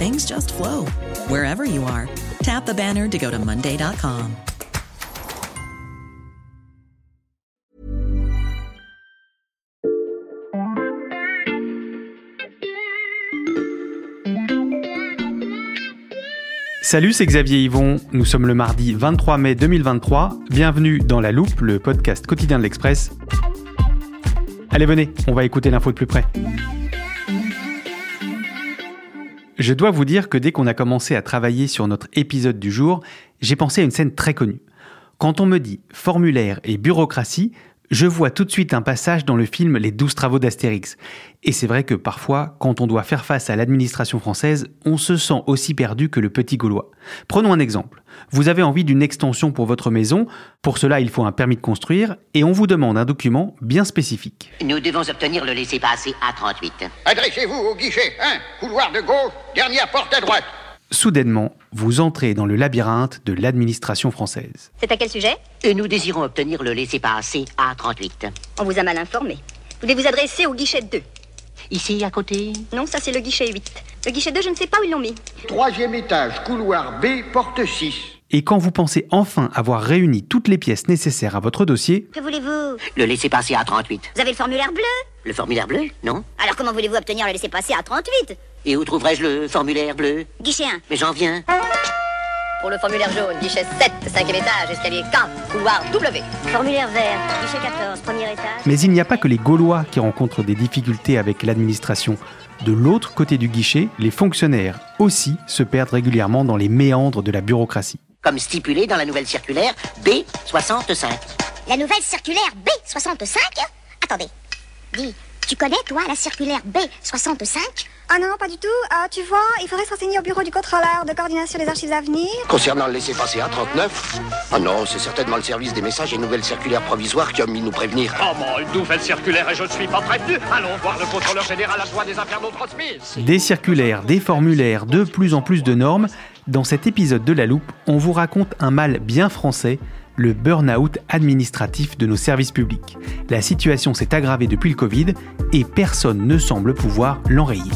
things just flow wherever you are. Tap the banner to go to Monday.com. Salut, c'est Xavier Yvon. Nous sommes le mardi 23 mai 2023. Bienvenue dans La Loupe, le podcast quotidien de l'Express. Allez, venez, on va écouter l'info de plus près. Je dois vous dire que dès qu'on a commencé à travailler sur notre épisode du jour, j'ai pensé à une scène très connue. Quand on me dit formulaire et bureaucratie, je vois tout de suite un passage dans le film Les douze travaux d'Astérix. Et c'est vrai que parfois, quand on doit faire face à l'administration française, on se sent aussi perdu que le petit Gaulois. Prenons un exemple. Vous avez envie d'une extension pour votre maison, pour cela il faut un permis de construire, et on vous demande un document bien spécifique. Nous devons obtenir le laissez-passer A38. Adressez-vous au guichet 1, couloir de gauche, dernière porte à droite. Soudainement, vous entrez dans le labyrinthe de l'administration française. C'est à quel sujet? Et nous désirons obtenir le laissez-passer A38. On vous a mal informé. Vous devez vous adresser au guichet 2. Ici, à côté? Non, ça c'est le guichet 8. Le guichet 2, je ne sais pas où ils l'ont mis. Troisième étage, couloir B, porte 6. Et quand vous pensez enfin avoir réuni toutes les pièces nécessaires à votre dossier, Que voulez-vous? Le laissez-passer A38. Vous avez le formulaire bleu? Le formulaire bleu? Non Alors comment voulez-vous obtenir le laissez-passer à 38 Et où trouverai-je le formulaire bleu? Guichet 1. Mais j'en viens. Pour le formulaire jaune, guichet 7, cinquième étage, escalier K, couloir W. Formulaire vert, guichet 14, premier étage. mais il n'y a pas que les Gaulois qui rencontrent des difficultés avec l'administration. De l'autre côté du guichet, les fonctionnaires aussi se perdent régulièrement dans les méandres de la bureaucratie. Comme stipulé dans la nouvelle circulaire B65. La nouvelle circulaire B65 Attendez. Dis, tu connais, toi, la circulaire B65 Ah non, pas du tout. Ah, tu vois, il faudrait se renseigner au bureau du contrôleur de coordination des archives à venir. Concernant le laissez-passer A39 Ah non, c'est certainement le service des messages et nouvelles circulaires provisoires qui a mis nous prévenir. Comment une nouvelle circulaire et je ne suis pas prévenu Allons voir le contrôleur général à droit des affaires non transmises. Des circulaires, des formulaires, de plus en plus de normes. Dans cet épisode de La Loupe, on vous raconte un mal bien français, le burn-out administratif de nos services publics. La situation s'est aggravée depuis le Covid et personne ne semble pouvoir l'enrayer.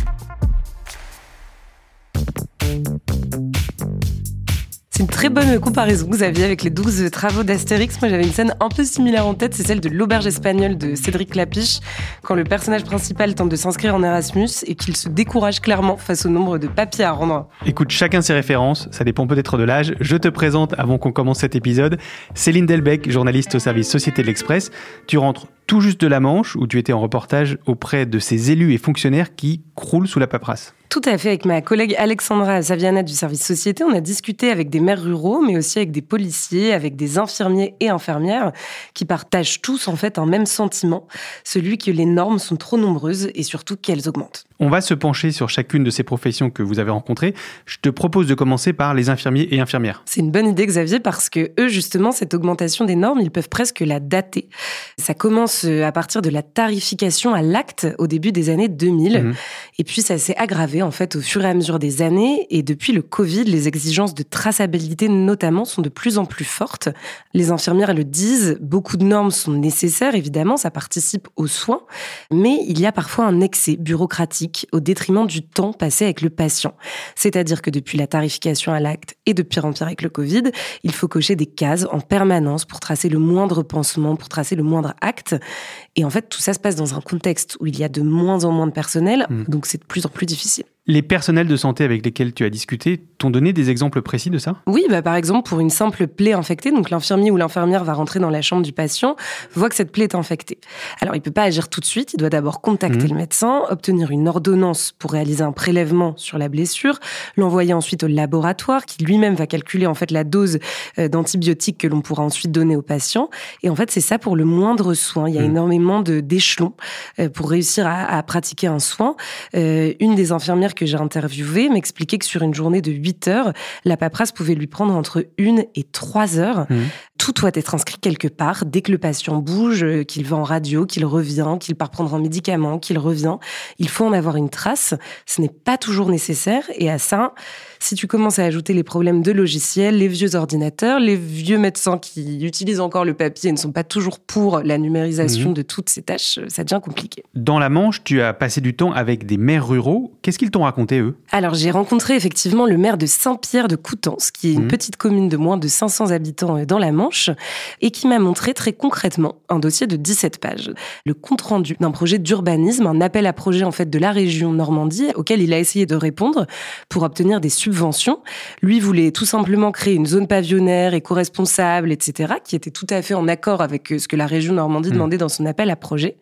C'est une très bonne comparaison, Xavier, avec les 12 travaux d'Astérix. Moi, j'avais une scène un peu similaire en tête, c'est celle de l'auberge espagnole de Cédric Lapiche, quand le personnage principal tente de s'inscrire en Erasmus et qu'il se décourage clairement face au nombre de papiers à rendre. Écoute, chacun ses références, ça dépend peut-être de l'âge. Je te présente, avant qu'on commence cet épisode, Céline Delbecq, journaliste au service Société de l'Express. Tu rentres tout juste de la Manche, où tu étais en reportage auprès de ces élus et fonctionnaires qui croulent sous la paperasse. Tout à fait. Avec ma collègue Alexandra Saviana du service Société, on a discuté avec des maires ruraux, mais aussi avec des policiers, avec des infirmiers et infirmières qui partagent tous en fait un même sentiment, celui que les normes sont trop nombreuses et surtout qu'elles augmentent. On va se pencher sur chacune de ces professions que vous avez rencontrées. Je te propose de commencer par les infirmiers et infirmières. C'est une bonne idée, Xavier, parce que eux, justement, cette augmentation des normes, ils peuvent presque la dater. Ça commence euh, à partir de la tarification à l'acte au début des années 2000. Mhm. Et puis, ça s'est aggravé, en fait, au fur et à mesure des années. Et depuis le Covid, les exigences de traçabilité, notamment, sont de plus en plus fortes. Les infirmières le disent, beaucoup de normes sont nécessaires, évidemment, ça participe aux soins. Mais il y a parfois un excès bureaucratique au détriment du temps passé avec le patient. C'est-à-dire que depuis la tarification à l'acte et de pire en pire avec le Covid, il faut cocher des cases en permanence pour tracer le moindre pansement, pour tracer le moindre acte. Et en fait, tout ça se passe dans un contexte où il y a de moins en moins de personnel, Mm. donc c'est de plus en plus difficile. Les personnels de santé avec lesquels tu as discuté donné des exemples précis de ça? Oui, bah, par exemple, pour une simple plaie infectée, donc l'infirmier ou l'infirmière va rentrer dans la chambre du patient, voit que cette plaie est infectée. Alors, il peut pas agir tout de suite, il doit d'abord contacter Mhm. le médecin, obtenir une ordonnance pour réaliser un prélèvement sur la blessure, l'envoyer ensuite au laboratoire qui lui-même va calculer en fait la dose euh, d'antibiotiques que l'on pourra ensuite donner au patient. Et en fait, c'est ça pour le moindre soin. Il y a Mhm. énormément d'échelons euh, pour réussir à, à pratiquer un soin. Euh, une des infirmières que j'ai interviewées m'expliquait que sur une journée de 8 heures, la paperasse pouvait lui prendre entre une et trois heures. Mhm. Tout doit être inscrit quelque part. Dès que le patient bouge, euh, qu'il va en radio, qu'il revient, qu'il part prendre un médicament, qu'il revient, il faut en avoir une trace. Ce n'est pas toujours nécessaire. Et à ça, si tu commences à ajouter les problèmes de logiciels, les vieux ordinateurs, les vieux médecins qui utilisent encore le papier et ne sont pas toujours pour la numérisation Mhm. de toutes ces tâches, euh, ça devient compliqué. Dans la Manche, tu as passé du temps avec des maires ruraux. Qu'est-ce qu'ils t'ont raconté, eux? Alors, j'ai rencontré effectivement le maire de Saint-Pierre de Coutances, qui est une Mhm. petite commune de moins de 500 habitants euh, dans la Manche, et qui m'a montré très concrètement un dossier de 17 pages. Le compte-rendu d'un projet d'urbanisme, un appel à projet en fait de la région Normandie, auquel il a essayé de répondre pour obtenir des subventions. Lui voulait tout simplement créer une zone pavillonnaire, éco-responsable, etc., qui était tout à fait en accord avec euh, ce que la région Normandie Mhm. demandait dans son appel à projet.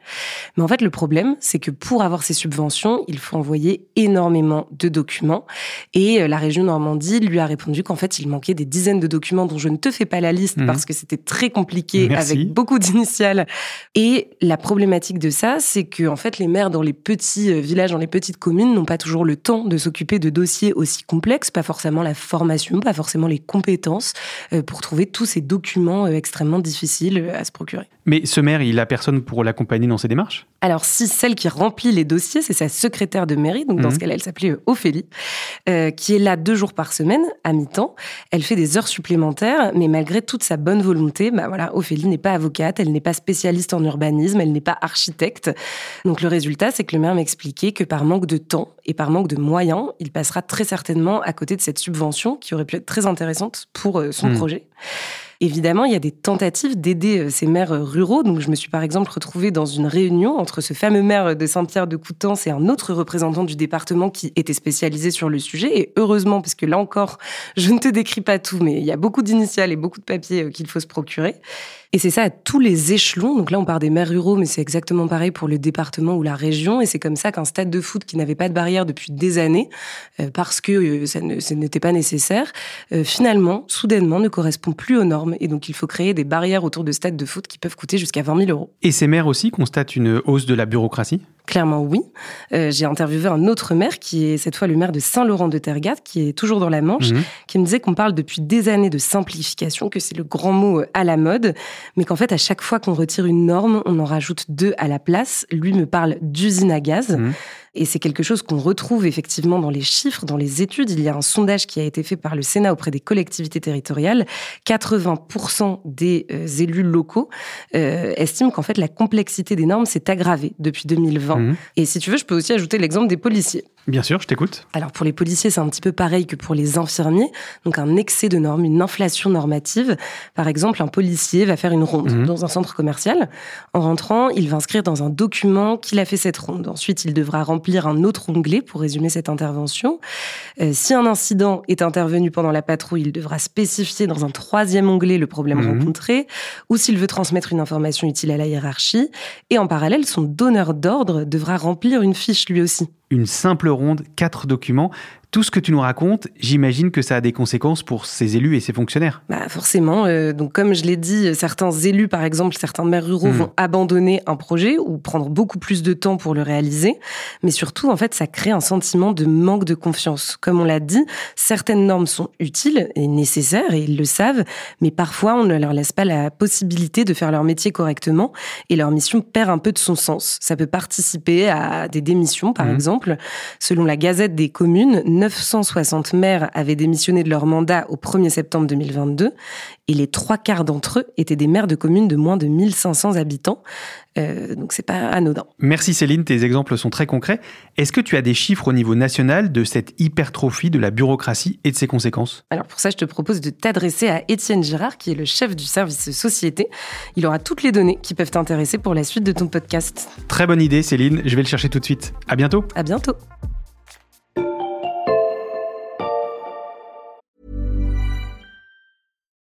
Mais en fait, le problème, c'est que pour avoir ces subventions, il faut envoyer énormément de documents. Et euh, la région Normandie lui a répondu qu'en fait, il manquait des dizaines de documents dont je ne te fais pas la liste Mhm. Parce que c'était très compliqué Merci. avec beaucoup d'initiales. Et la problématique de ça, c'est que en fait, les maires dans les petits euh, villages, dans les petites communes, n'ont pas toujours le temps de s'occuper de dossiers aussi complexes, pas forcément la formation, pas forcément les compétences euh, pour trouver tous ces documents euh, extrêmement difficiles à se procurer. Mais ce maire, il a personne pour l'accompagner dans ses démarches? Alors, si celle qui remplit les dossiers, c'est sa secrétaire de mairie, donc dans Mhm. ce cas-là, elle s'appelait euh, Ophélie, euh, qui est là deux jours par semaine, à mi-temps. Elle fait des heures supplémentaires, mais malgré toute sa bonne volonté, bah voilà, Ophélie n'est pas avocate, elle n'est pas spécialiste en urbanisme, elle n'est pas architecte. Donc, le résultat, c'est que le maire m'expliquait que par manque de temps et par manque de moyens, il passera très certainement à côté de cette subvention qui aurait pu être très intéressante pour euh, son Mhm. projet. Évidemment, il y a des tentatives d'aider euh, ces maires euh, ruraux. Donc, je me suis par exemple retrouvée dans une réunion entre ce fameux maire de Saint-Pierre-de-Coutances et un autre représentant du département qui était spécialisé sur le sujet. Et heureusement, parce que là encore, je ne te décris pas tout, mais il y a beaucoup d'initiales et beaucoup de papiers qu'il faut se procurer. Et c'est ça à tous les échelons. Donc là, on parle des maires ruraux, mais c'est exactement pareil pour le département ou la région. Et c'est comme ça qu'un stade de foot qui n'avait pas de barrière depuis des années, euh, parce que euh, ça n'était pas nécessaire, euh, finalement, soudainement, ne correspond plus aux normes. Et donc, il faut créer des barrières autour de stades de foot qui peuvent coûter jusqu'à 20 000 euros. Et ces maires aussi constatent une hausse de la bureaucratie? Clairement, oui. Euh, J'ai interviewé un autre maire, qui est cette fois le maire de Saint-Laurent-de-Tergat, qui est toujours dans la Manche, Mhm. qui me disait qu'on parle depuis des années de simplification, que c'est le grand mot euh, à la mode, mais qu'en fait, à chaque fois qu'on retire une norme, on en rajoute deux à la place. Lui me parle d'usine à gaz. Mhm. Et c'est quelque chose qu'on retrouve effectivement dans les chiffres, dans les études. Il y a un sondage qui a été fait par le Sénat auprès des collectivités territoriales. 80% des euh, élus locaux euh, estiment qu'en fait la complexité des normes s'est aggravée depuis 2020. Mhm. Et si tu veux, je peux aussi ajouter l'exemple des policiers. Bien sûr, je t'écoute. Alors pour les policiers, c'est un petit peu pareil que pour les infirmiers. Donc un excès de normes, une inflation normative. Par exemple, un policier va faire une ronde Mhm. dans un centre commercial. En rentrant, il va inscrire dans un document qu'il a fait cette ronde. Ensuite, il devra remplir un autre onglet pour résumer cette intervention. Euh, si un incident est intervenu pendant la patrouille, il devra spécifier dans un troisième onglet le problème Mhm. rencontré ou s'il veut transmettre une information utile à la hiérarchie. Et en parallèle, son donneur d'ordre devra remplir une fiche lui aussi. Une simple ronde, quatre documents. Tout ce que tu nous racontes, j'imagine que ça a des conséquences pour ces élus et ces fonctionnaires. Bah forcément. euh, donc comme je l'ai dit, certains élus, par exemple, certains maires ruraux Mhm. vont abandonner un projet ou prendre beaucoup plus de temps pour le réaliser. Mais surtout, en fait, ça crée un sentiment de manque de confiance. Comme on l'a dit, certaines normes sont utiles et nécessaires et ils le savent, mais parfois on ne leur laisse pas la possibilité de faire leur métier correctement et leur mission perd un peu de son sens. Ça peut participer à des démissions, par Mhm. exemple. Selon la Gazette des communes, 960 maires avaient démissionné de leur mandat au 1er septembre 2022 et les trois quarts d'entre eux étaient des maires de communes de moins de 1500 habitants. Euh, donc c'est pas anodin. Merci Céline, tes exemples sont très concrets. Est-ce que tu as des chiffres au niveau national de cette hypertrophie de la bureaucratie et de ses conséquences? Alors pour ça, je te propose de t'adresser à Étienne Girard, qui est le chef du service société. Il aura toutes les données qui peuvent t'intéresser pour la suite de ton podcast. Très bonne idée Céline, je vais le chercher tout de suite. À bientôt À bientôt.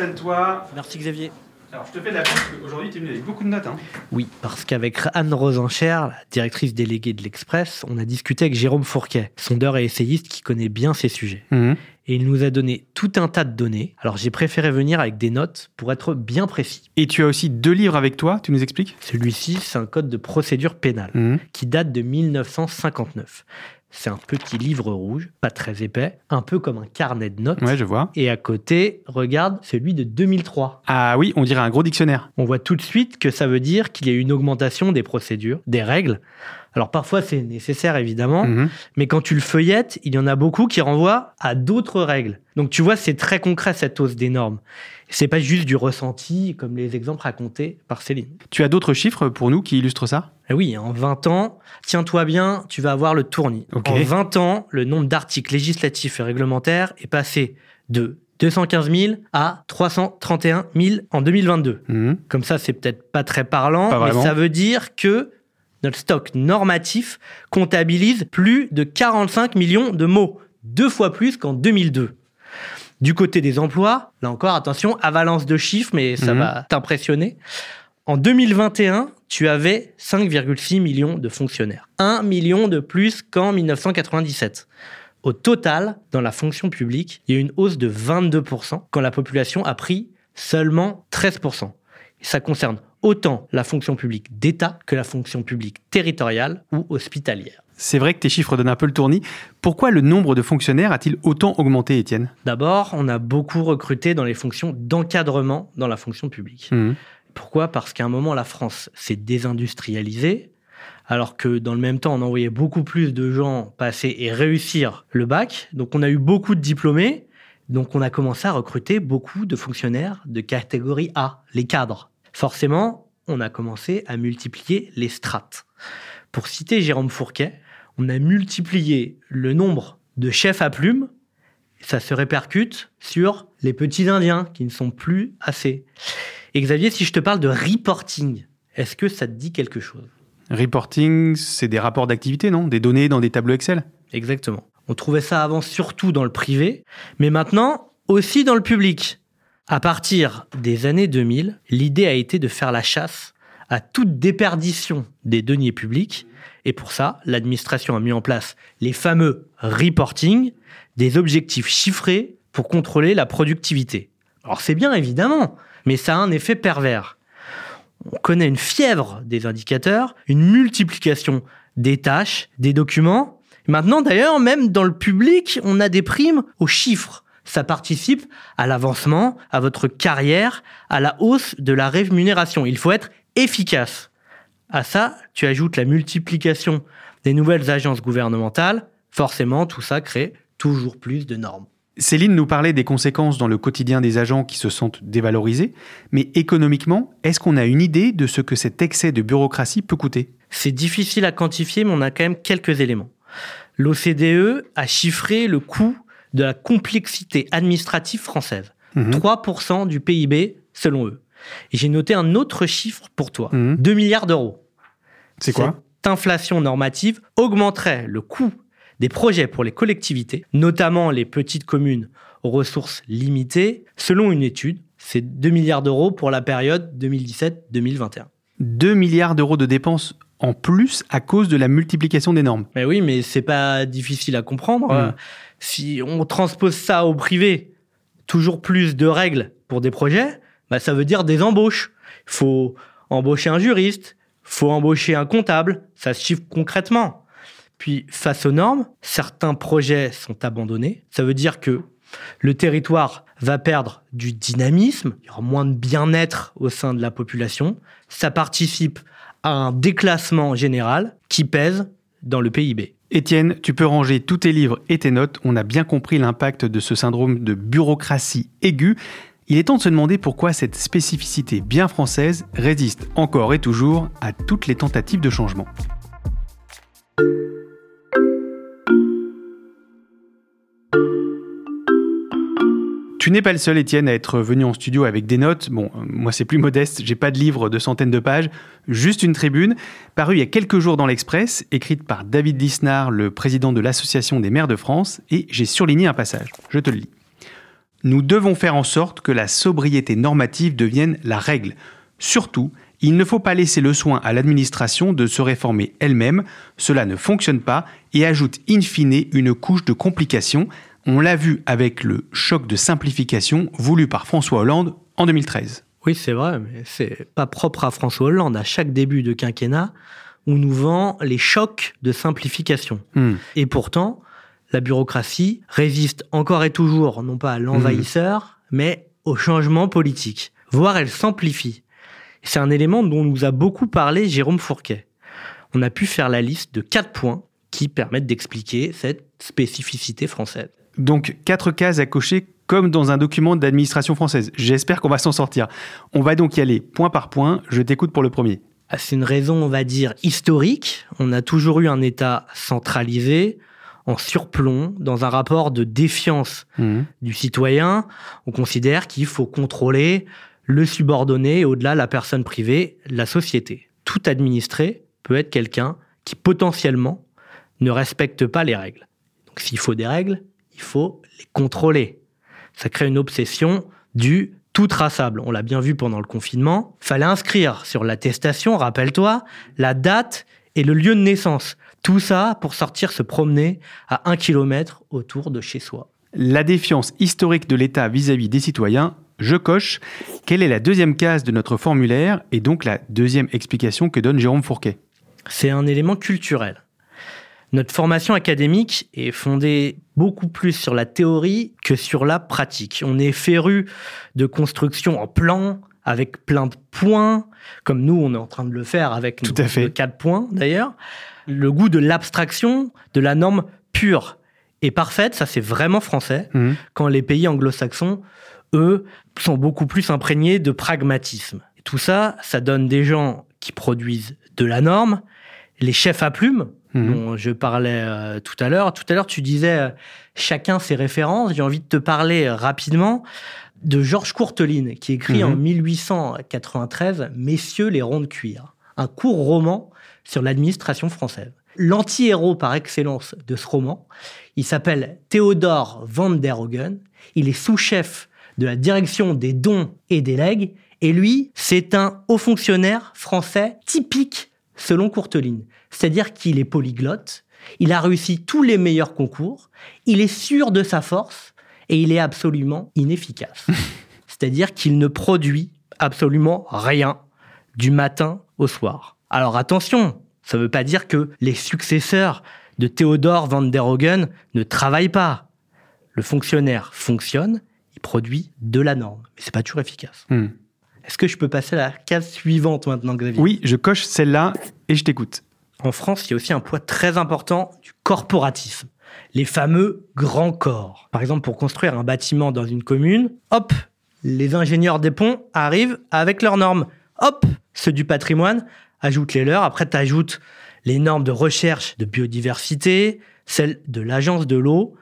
Installe-toi. Merci Xavier. Alors je te fais de la pub, parce qu'aujourd'hui tu es venu avec beaucoup de notes. Hein. Oui, parce qu'avec Anne Rosencher, la directrice déléguée de l'Express, on a discuté avec Jérôme Fourquet, sondeur et essayiste qui connaît bien ces sujets. Mhm. Et il nous a donné tout un tas de données. Alors j'ai préféré venir avec des notes pour être bien précis. Et tu as aussi deux livres avec toi, tu nous expliques? Celui-ci, c'est un code de procédure pénale Mhm. qui date de 1959. C'est un petit livre rouge, pas très épais, un peu comme un carnet de notes. Ouais, je vois. Et à côté, regarde celui de 2003. Ah oui, on dirait un gros dictionnaire. On voit tout de suite que ça veut dire qu'il y a eu une augmentation des procédures, des règles. Alors parfois c'est nécessaire évidemment, Mhm. mais quand tu le feuillettes, il y en a beaucoup qui renvoient à d'autres règles. Donc tu vois, c'est très concret cette hausse des normes. C'est pas juste du ressenti comme les exemples racontés par Céline. Tu as d'autres chiffres pour nous qui illustrent ça? Eh oui, en 20 ans, tiens-toi bien, tu vas avoir le tournis. En 20 ans, le nombre d'articles législatifs et réglementaires est passé de 215 000 à 331 000 en 2022. Mhm. Comme ça, c'est peut-être pas très parlant, Pas mais ça veut dire que notre stock normatif comptabilise plus de 45 millions de mots, deux fois plus qu'en 2002. Du côté des emplois, là encore, attention, avalance de chiffres, mais ça Mhm. va t'impressionner. En 2021, tu avais 5,6 millions de fonctionnaires. 1 million de plus qu'en 1997. Au total, dans la fonction publique, il y a eu une hausse de 22% quand la population a pris seulement 13%. Et ça concerne autant la fonction publique d'État que la fonction publique territoriale ou hospitalière. C'est vrai que tes chiffres donnent un peu le tournis. Pourquoi le nombre de fonctionnaires a-t-il autant augmenté, Étienne? D'abord, on a beaucoup recruté dans les fonctions d'encadrement dans la fonction publique. Mhm. Pourquoi? Parce qu'à un moment, la France s'est désindustrialisée, alors que dans le même temps, on envoyait beaucoup plus de gens passer et réussir le bac. Donc on a eu beaucoup de diplômés, donc on a commencé à recruter beaucoup de fonctionnaires de catégorie A, les cadres. Forcément, on a commencé à multiplier les strates. Pour citer Jérôme Fourquet, on a multiplié le nombre de chefs à plumes ça se répercute sur les petits Indiens qui ne sont plus assez. Et Xavier, si je te parle de reporting, est-ce que ça te dit quelque chose? Reporting, c'est des rapports d'activité, non? Des données dans des tableaux Excel? Exactement. On trouvait ça avant surtout dans le privé, mais maintenant aussi dans le public. À partir des années 2000, l'idée a été de faire la chasse à toute déperdition des deniers publics. Et pour ça, l'administration a mis en place les fameux reporting, des objectifs chiffrés pour contrôler la productivité. Alors c'est bien évidemment, mais ça a un effet pervers. On connaît une fièvre des indicateurs, une multiplication des tâches, des documents. Maintenant d'ailleurs, même dans le public, on a des primes aux chiffres. Ça participe à l'avancement, à votre carrière, à la hausse de la rémunération. Il faut être efficace. À ça, tu ajoutes la multiplication des nouvelles agences gouvernementales. Forcément, tout ça crée toujours plus de normes. Céline nous parlait des conséquences dans le quotidien des agents qui se sentent dévalorisés, mais économiquement, est-ce qu'on a une idée de ce que cet excès de bureaucratie peut coûter? C'est difficile à quantifier, mais on a quand même quelques éléments. L'OCDE a chiffré le coût de la complexité administrative française. Mhm. 3% du PIB selon eux. Et j'ai noté un autre chiffre pour toi. Mhm. 2 milliards d'euros. C'est quoi? Cette inflation normative augmenterait le coût des projets pour les collectivités, notamment les petites communes aux ressources limitées. Selon une étude, c'est 2 milliards d'euros pour la période 2017-2021. 2 milliards d'euros de dépenses en plus à cause de la multiplication des normes. Mais oui, mais c'est pas difficile à comprendre. Mm. Si on transpose ça au privé, toujours plus de règles pour des projets, bah, ça veut dire des embauches. Il faut embaucher un juriste, faut embaucher un comptable, ça se chiffre concrètement. Puis, face aux normes, certains projets sont abandonnés. Ça veut dire que le territoire va perdre du dynamisme, il y aura moins de bien-être au sein de la population. Ça participe à un déclassement général qui pèse dans le PIB. Étienne, tu peux ranger tous tes livres et tes notes. On a bien compris l'impact de ce syndrome de bureaucratie aiguë. Il est temps de se demander pourquoi cette spécificité bien française résiste encore et toujours à toutes les tentatives de changement. Tu n'es pas le seul, Étienne, à être venu en studio avec des notes. Bon, moi c'est plus modeste, j'ai pas de livre de centaines de pages, juste une tribune, parue il y a quelques jours dans l'Express, écrite par David Lisnard, le président de l'Association des maires de France, et j'ai surligné un passage. Je te le lis. Nous devons faire en sorte que la sobriété normative devienne la règle. Surtout, il ne faut pas laisser le soin à l'administration de se réformer elle-même, cela ne fonctionne pas et ajoute in fine une couche de complications on l'a vu avec le choc de simplification voulu par François Hollande en 2013. Oui, c'est vrai, mais c'est pas propre à François Hollande. À chaque début de quinquennat, on nous vend les chocs de simplification. Hmm. Et pourtant, la bureaucratie résiste encore et toujours, non pas à l'envahisseur, mais au changement politique. Voire elle s'amplifie. C'est un élément dont nous a beaucoup parlé Jérôme Fourquet. On a pu faire la liste de quatre points qui permettent d'expliquer cette spécificité française. Donc quatre cases à cocher comme dans un document d'administration française. J'espère qu'on va s'en sortir. On va donc y aller point par point. Je t'écoute pour le premier. Ah, c'est une raison, on va dire, historique. On a toujours eu un État centralisé, en surplomb, dans un rapport de défiance Mmh. du citoyen. On considère qu'il faut contrôler le subordonné et au-delà la personne privée, la société. Tout administré peut être quelqu'un qui potentiellement ne respecte pas les règles. Donc s'il faut des règles, il faut les contrôler. Ça crée une obsession du tout traçable. On l'a bien vu pendant le confinement. Fallait inscrire sur l'attestation, rappelle-toi, la date et le lieu de naissance. Tout ça pour sortir se promener à un kilomètre autour de chez soi. La défiance historique de l'État vis-à-vis des citoyens, je coche. Quelle est la deuxième case de notre formulaire et donc la deuxième explication que donne Jérôme Fourquet? C'est un élément culturel. Notre formation académique est fondée beaucoup plus sur la théorie que sur la pratique. On est féru de construction en plan, avec plein de points, comme nous, on est en train de le faire avec Tout nos, à fait. nos quatre points d'ailleurs. Le goût de l'abstraction, de la norme pure et parfaite, ça c'est vraiment français, Mhm. quand les pays anglo-saxons, eux, sont beaucoup plus imprégnés de pragmatisme. Et tout ça, ça donne des gens qui produisent de la norme, les chefs à plumes, Mhm. dont je parlais euh, tout à l'heure. Tout à l'heure, tu disais euh, chacun ses références. J'ai envie de te parler euh, rapidement de Georges Courteline, qui écrit Mhm. en 1893 Messieurs les ronds de cuir, un court roman sur l'administration française. L'anti-héros par excellence de ce roman, il s'appelle Théodore van der Hogen. Il est sous-chef de la direction des dons et des legs. Et lui, c'est un haut fonctionnaire français typique selon Courteline. C'est-à-dire qu'il est polyglotte, il a réussi tous les meilleurs concours, il est sûr de sa force et il est absolument inefficace. C'est-à-dire qu'il ne produit absolument rien du matin au soir. Alors attention, ça ne veut pas dire que les successeurs de Théodore van der Hogen ne travaillent pas. Le fonctionnaire fonctionne, il produit de la norme, mais c'est pas toujours efficace. Hmm. Est-ce que je peux passer à la case suivante maintenant, Xavier Oui, je coche celle-là et je t'écoute. En France, il y a aussi un poids très important du corporatisme. Les fameux grands corps. Par exemple, pour construire un bâtiment dans une commune, hop, les ingénieurs des ponts arrivent avec leurs normes. Hop, ceux du patrimoine ajoutent les leurs. Après, tu ajoutes les normes de recherche de biodiversité, celles de l'agence de l'eau.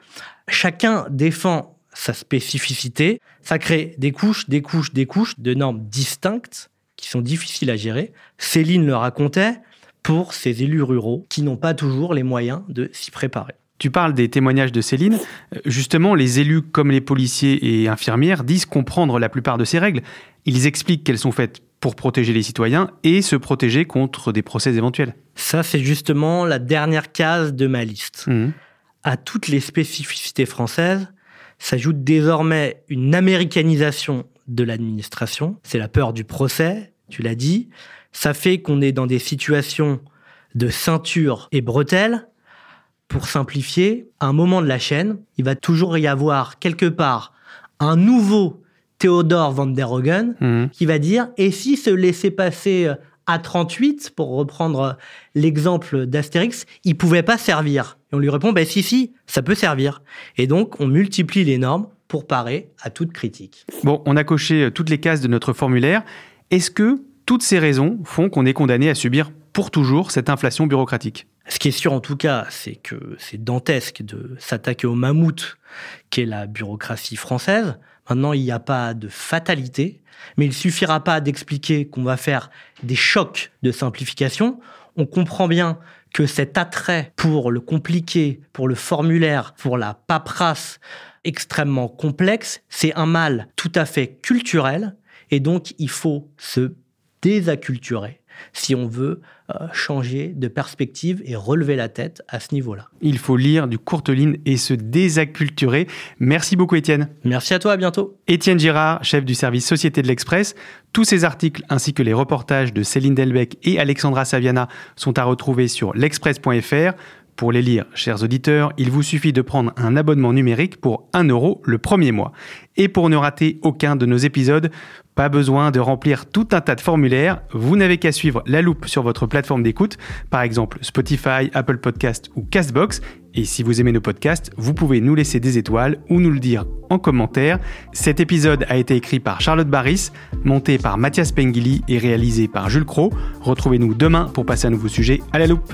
Chacun défend sa spécificité. Ça crée des couches, des couches, des couches de normes distinctes qui sont difficiles à gérer. Céline le racontait pour ces élus ruraux qui n'ont pas toujours les moyens de s'y préparer. Tu parles des témoignages de Céline. Justement, les élus comme les policiers et infirmières disent comprendre la plupart de ces règles. Ils expliquent qu'elles sont faites pour protéger les citoyens et se protéger contre des procès éventuels. Ça, c'est justement la dernière case de ma liste. Mhm. À toutes les spécificités françaises s'ajoute désormais une américanisation de l'administration. C'est la peur du procès, tu l'as dit. Ça fait qu'on est dans des situations de ceinture et bretelles. Pour simplifier, à un moment de la chaîne, il va toujours y avoir quelque part un nouveau Théodore van der Hogen Mhm. qui va dire et si se laissait passer A38, pour reprendre l'exemple d'Astérix, il pouvait pas servir. Et on lui répond, ben si, si, ça peut servir. Et donc, on multiplie les normes pour parer à toute critique. Bon, on a coché euh, toutes les cases de notre formulaire. Est-ce que toutes ces raisons font qu'on est condamné à subir pour toujours cette inflation bureaucratique? Ce qui est sûr en tout cas, c'est que c'est dantesque de s'attaquer au mammouth qu'est la bureaucratie française. Maintenant, il n'y a pas de fatalité, mais il suffira pas d'expliquer qu'on va faire des chocs de simplification. On comprend bien que cet attrait pour le compliqué, pour le formulaire, pour la paperasse extrêmement complexe, c'est un mal tout à fait culturel et donc il faut se désacculturer si on veut euh, changer de perspective et relever la tête à ce niveau-là. Il faut lire du Courteline et se désacculturer. Merci beaucoup Étienne. Merci à toi, à bientôt. Étienne Girard, chef du service Société de l'Express. Tous ces articles ainsi que les reportages de Céline Delbecq et Alexandra Saviana sont à retrouver sur l'express.fr. Pour les lire, chers auditeurs, il vous suffit de prendre un abonnement numérique pour 1 euro le premier mois. Et pour ne rater aucun de nos épisodes, pas besoin de remplir tout un tas de formulaires, vous n'avez qu'à suivre la loupe sur votre plateforme d'écoute, par exemple Spotify, Apple Podcast ou Castbox. Et si vous aimez nos podcasts, vous pouvez nous laisser des étoiles ou nous le dire en commentaire. Cet épisode a été écrit par Charlotte Barris, monté par Mathias Pengili et réalisé par Jules Cro. Retrouvez-nous demain pour passer un nouveau sujet à la loupe.